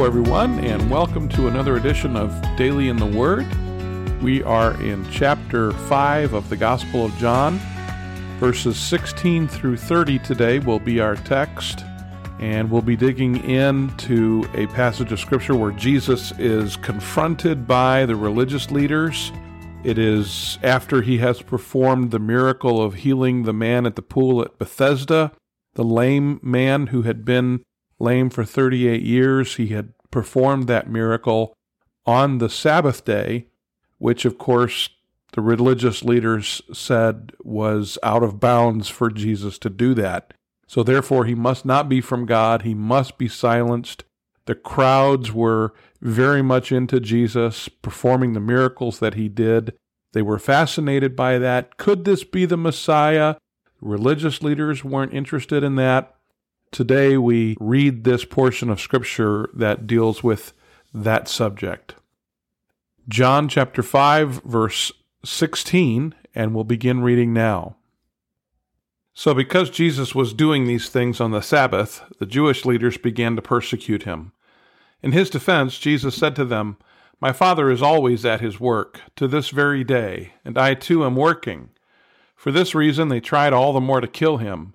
Hello, everyone, and welcome to another edition of Daily in the Word. We are in chapter 5 of the Gospel of John. Verses 16 through 30 today will be our text, and we'll be digging into a passage of Scripture where Jesus is confronted by the religious leaders. It is after he has performed the miracle of healing the man at the pool at Bethesda, the lame man who had been lame for 38 years. He had performed that miracle on the Sabbath day, which, of course, the religious leaders said was out of bounds for Jesus to do that. So, therefore, he must not be from God. He must be silenced. The crowds were very much into Jesus performing the miracles that he did. They were fascinated by that. Could this be the Messiah? Religious leaders weren't interested in that. Today we read this portion of Scripture that deals with that subject. John chapter 5, verse 16, and we'll begin reading now. So, because Jesus was doing these things on the Sabbath, the Jewish leaders began to persecute him. In his defense, Jesus said to them, My Father is always at his work, to this very day, and I too am working. For this reason, they tried all the more to kill him.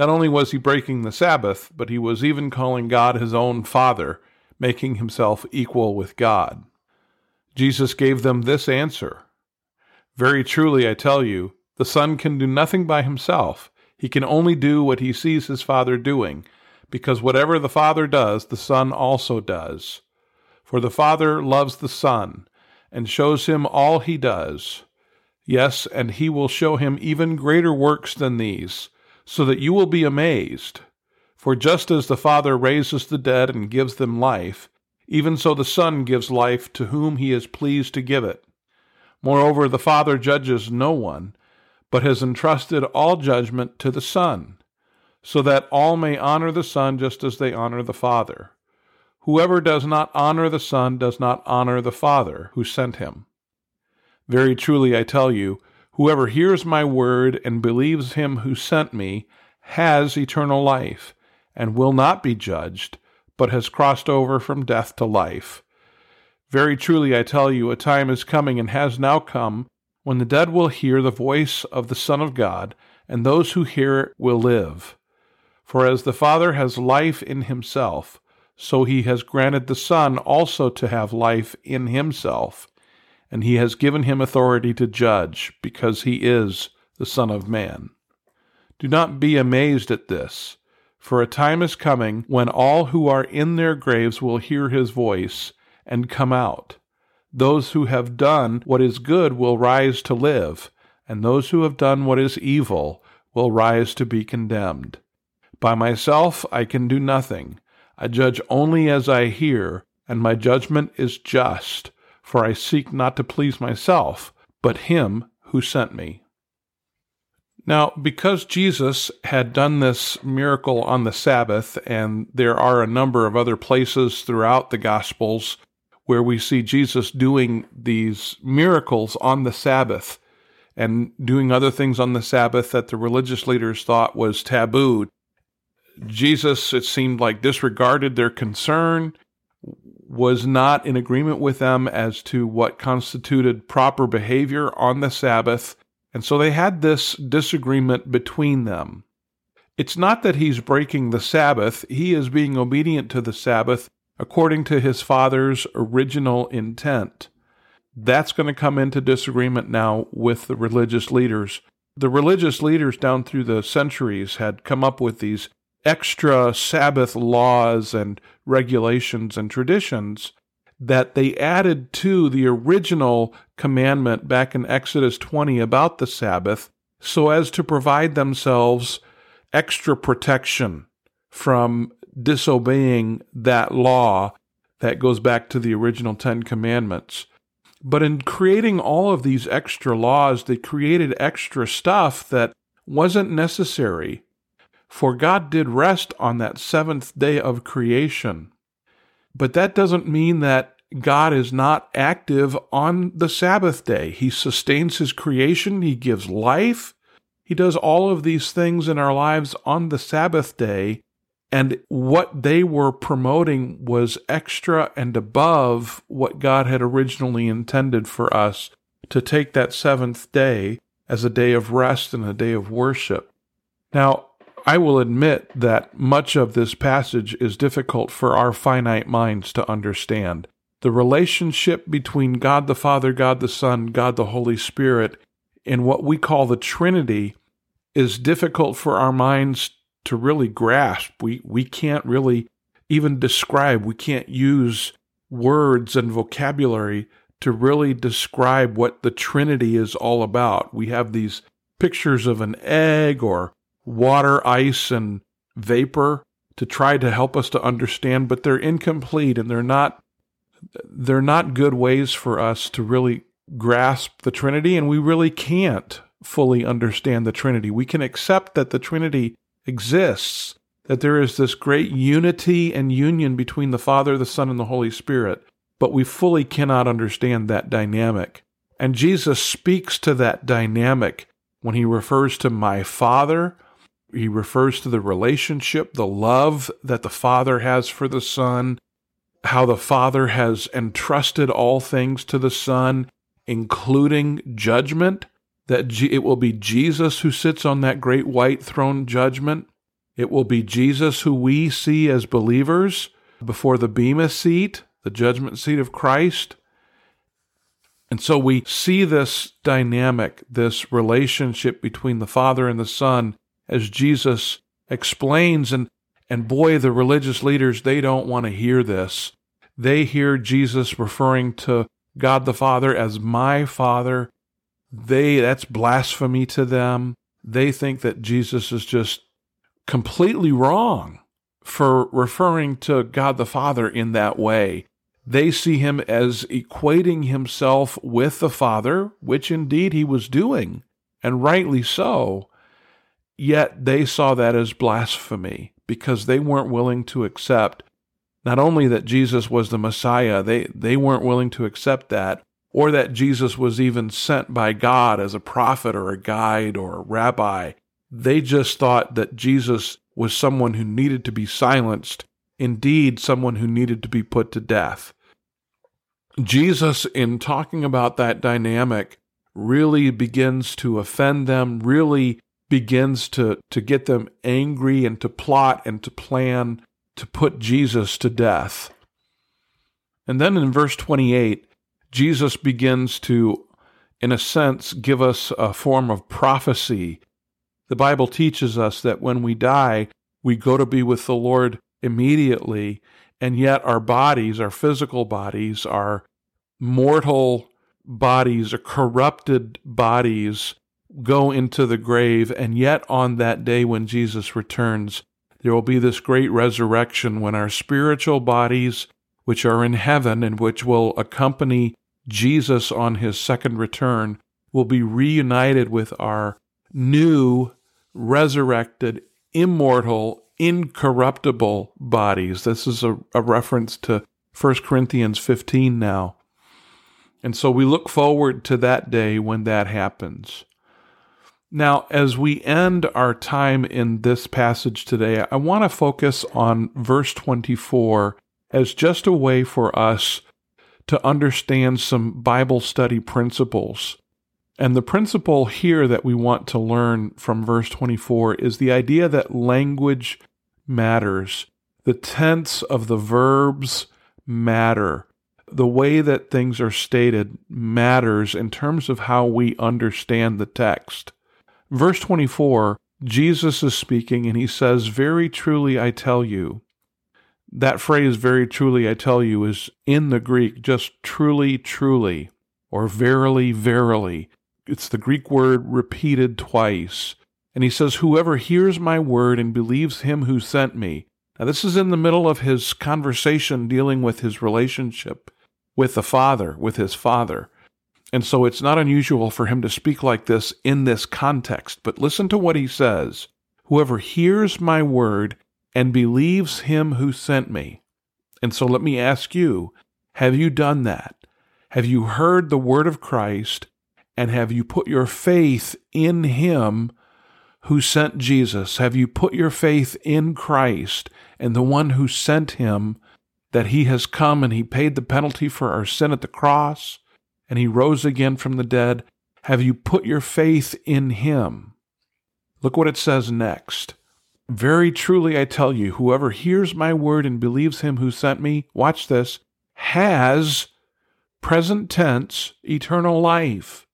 Not only was he breaking the Sabbath, but he was even calling God his own Father, making himself equal with God. Jesus gave them this answer Very truly, I tell you, the Son can do nothing by himself. He can only do what he sees his Father doing, because whatever the Father does, the Son also does. For the Father loves the Son, and shows him all he does. Yes, and he will show him even greater works than these so that you will be amazed. For just as the Father raises the dead and gives them life, even so the Son gives life to whom he is pleased to give it. Moreover, the Father judges no one, but has entrusted all judgment to the Son, so that all may honor the Son just as they honor the Father. Whoever does not honor the Son does not honor the Father who sent him. Very truly I tell you, Whoever hears my word and believes him who sent me has eternal life, and will not be judged, but has crossed over from death to life. Very truly I tell you, a time is coming and has now come when the dead will hear the voice of the Son of God, and those who hear it will live. For as the Father has life in himself, so he has granted the Son also to have life in himself and he has given him authority to judge, because he is the Son of Man. Do not be amazed at this, for a time is coming when all who are in their graves will hear his voice and come out. Those who have done what is good will rise to live, and those who have done what is evil will rise to be condemned. By myself I can do nothing. I judge only as I hear, and my judgment is just for I seek not to please myself, but him who sent me. Now, because Jesus had done this miracle on the Sabbath, and there are a number of other places throughout the Gospels where we see Jesus doing these miracles on the Sabbath and doing other things on the Sabbath that the religious leaders thought was taboo. Jesus, it seemed like, disregarded their concern was not in agreement with them as to what constituted proper behavior on the Sabbath, and so they had this disagreement between them. It's not that he's breaking the Sabbath, he is being obedient to the Sabbath according to his Father's original intent. That's going to come into disagreement now with the religious leaders. The religious leaders down through the centuries had come up with these extra Sabbath laws and regulations and traditions that they added to the original commandment back in Exodus 20 about the Sabbath so as to provide themselves extra protection from disobeying that law that goes back to the original Ten Commandments. But in creating all of these extra laws, they created extra stuff that wasn't necessary for God did rest on that seventh day of creation. But that doesn't mean that God is not active on the Sabbath day. He sustains his creation, he gives life, he does all of these things in our lives on the Sabbath day, And what they were promoting was extra and above what God had originally intended for us to take that seventh day as a day of rest and a day of worship. Now, I will admit that much of this passage is difficult for our finite minds to understand. The relationship between God the Father, God the Son, God the Holy Spirit, and what we call the Trinity is difficult for our minds to really grasp. We we can't really even describe. We can't use words and vocabulary to really describe what the Trinity is all about. We have these pictures of an egg or water, ice, and vapor to try to help us to understand, but they're incomplete and they're not they're not good ways for us to really grasp the Trinity, and we really can't fully understand the Trinity. We can accept that the Trinity exists, that there is this great unity and union between the Father, the Son, and the Holy Spirit, but we fully cannot understand that dynamic. And Jesus speaks to that dynamic when he refers to my Father. He refers to the relationship, the love that the Father has for the Son, how the Father has entrusted all things to the Son, including judgment that it will be Jesus who sits on that great white throne judgment. It will be Jesus who we see as believers before the Bema seat, the judgment seat of Christ. And so we see this dynamic, this relationship between the Father and the Son as Jesus explains. And, and boy, the religious leaders, they don't want to hear this. They hear Jesus referring to God the Father as my Father they that's blasphemy to them. They think that Jesus is just completely wrong for referring to God the Father in that way. They see him as equating himself with the Father, which indeed he was doing, and rightly so. Yet they saw that as blasphemy because they weren't willing to accept not only that Jesus was the Messiah, they, they weren't willing to accept that, or that Jesus was even sent by God as a prophet or a guide or a rabbi. They just thought that Jesus was someone who needed to be silenced, indeed, someone who needed to be put to death. Jesus, in talking about that dynamic, really begins to offend them, really begins to, to get them angry and to plot and to plan to put Jesus to death. And then in verse 28, Jesus begins to, in a sense, give us a form of prophecy. The Bible teaches us that when we die, we go to be with the Lord immediately, and yet our bodies, our physical bodies, our mortal bodies, or corrupted bodies, go into the grave, and yet on that day when Jesus returns, there will be this great resurrection when our spiritual bodies, which are in heaven and which will accompany Jesus on his second return will be reunited with our new, resurrected, immortal, incorruptible bodies. This is a, a reference to 1 Corinthians 15 now. And so we look forward to that day when that happens. Now, as we end our time in this passage today, I want to focus on verse 24 as just a way for us to understand some Bible study principles. And the principle here that we want to learn from verse 24 is the idea that language matters. The tense of the verbs matter. The way that things are stated matters in terms of how we understand the text. Verse 24, Jesus is speaking and he says, Very truly I tell you, that phrase, very truly, I tell you, is in the Greek just truly, truly, or verily, verily. It's the Greek word repeated twice. And he says, Whoever hears my word and believes him who sent me. Now, this is in the middle of his conversation dealing with his relationship with the Father, with his Father. And so it's not unusual for him to speak like this in this context. But listen to what he says Whoever hears my word and believes him who sent me. And so let me ask you have you done that? Have you heard the word of Christ and have you put your faith in him who sent Jesus? Have you put your faith in Christ and the one who sent him, that he has come and he paid the penalty for our sin at the cross and he rose again from the dead? Have you put your faith in him? Look what it says next. Very truly I tell you, whoever hears my word and believes him who sent me, watch this, has, present tense, eternal life.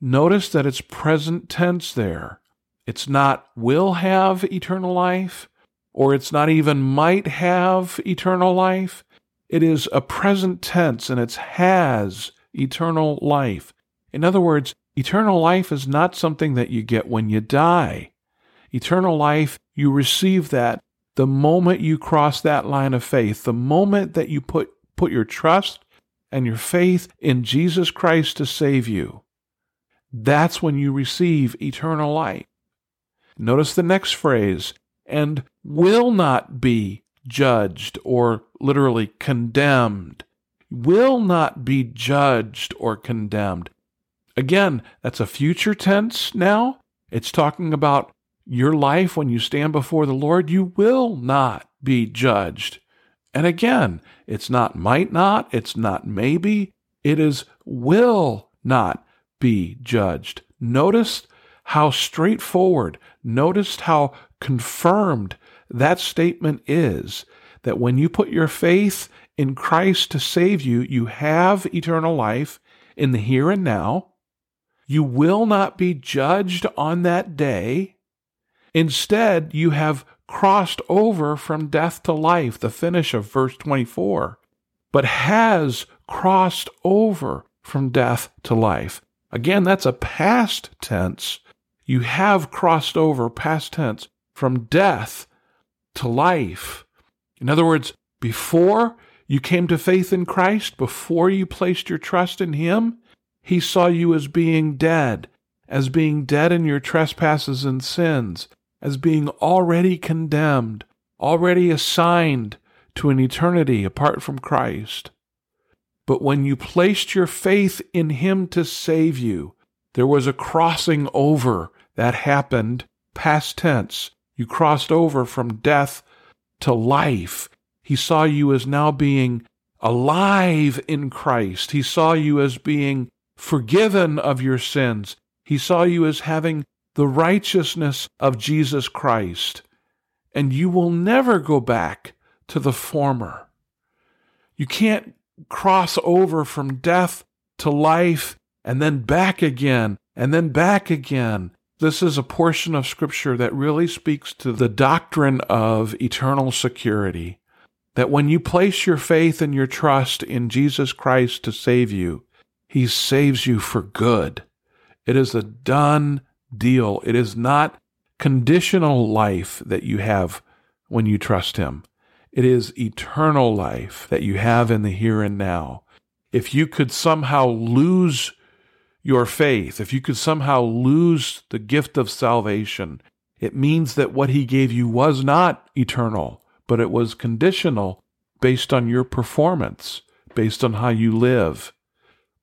Notice that it's present tense there. It's not will have eternal life, or it's not even might have eternal life. It is a present tense and it's has eternal life. In other words, eternal life is not something that you get when you die. Eternal life, you receive that the moment you cross that line of faith, the moment that you put, put your trust and your faith in Jesus Christ to save you. That's when you receive eternal life. Notice the next phrase, and will not be judged or literally condemned. Will not be judged or condemned. Again, that's a future tense now. It's talking about your life when you stand before the Lord. You will not be judged. And again, it's not might not, it's not maybe, it is will not be judged. Notice how straightforward, notice how confirmed that statement is that when you put your faith in Christ to save you, you have eternal life in the here and now. You will not be judged on that day. Instead, you have crossed over from death to life, the finish of verse 24, but has crossed over from death to life. Again, that's a past tense. You have crossed over, past tense, from death to life. In other words, before you came to faith in Christ, before you placed your trust in Him, he saw you as being dead, as being dead in your trespasses and sins, as being already condemned, already assigned to an eternity apart from Christ. But when you placed your faith in Him to save you, there was a crossing over that happened, past tense. You crossed over from death to life. He saw you as now being alive in Christ. He saw you as being forgiven of your sins. He saw you as having the righteousness of Jesus Christ, and you will never go back to the former. You can't cross over from death to life and then back again and then back again. This is a portion of Scripture that really speaks to the doctrine of eternal security. That when you place your faith and your trust in Jesus Christ to save you, he saves you for good. It is a done deal. It is not conditional life that you have when you trust Him. It is eternal life that you have in the here and now. If you could somehow lose your faith, if you could somehow lose the gift of salvation, it means that what He gave you was not eternal, but it was conditional based on your performance, based on how you live.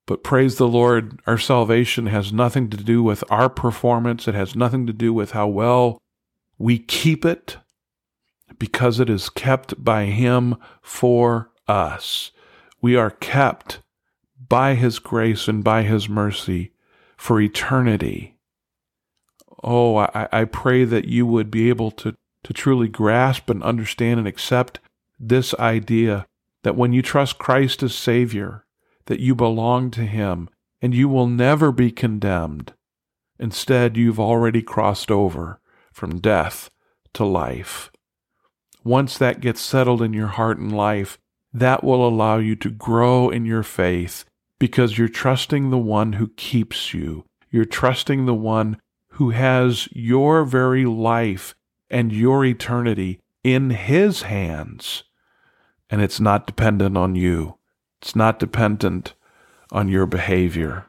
But praise the Lord, our salvation has nothing to do with our performance. It has nothing to do with how well we keep it, because it is kept by Him for us. We are kept by His grace and by His mercy for eternity. Oh, I, I pray that you would be able to, to truly grasp and understand and accept this idea that when you trust Christ as Savior, that you belong to Him and you will never be condemned. Instead, you've already crossed over from death to life. Once that gets settled in your heart and life, that will allow you to grow in your faith because you're trusting the one who keeps you. You're trusting the one who has your very life and your eternity in his hands. And it's not dependent on you. It's not dependent on your behavior.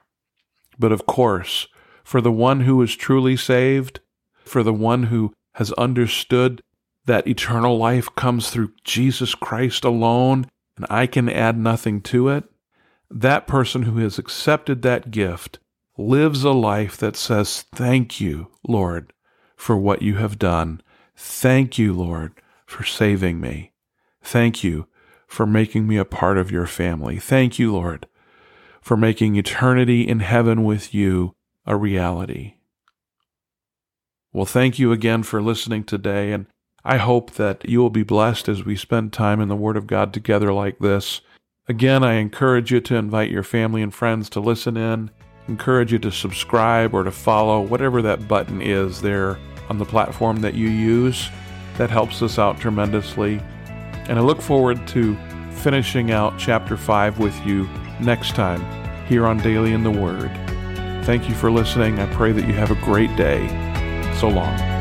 But of course, for the one who is truly saved, for the one who has understood that eternal life comes through Jesus Christ alone, and I can add nothing to it, that person who has accepted that gift lives a life that says, Thank you, Lord, for what you have done. Thank you, Lord, for saving me. Thank you for making me a part of your family. Thank you, Lord, for making eternity in heaven with you a reality. Well, thank you again for listening today, and I hope that you will be blessed as we spend time in the Word of God together like this. Again, I encourage you to invite your family and friends to listen in, encourage you to subscribe or to follow, whatever that button is there on the platform that you use. That helps us out tremendously. And I look forward to finishing out chapter 5 with you next time here on Daily in the Word. Thank you for listening. I pray that you have a great day. So long.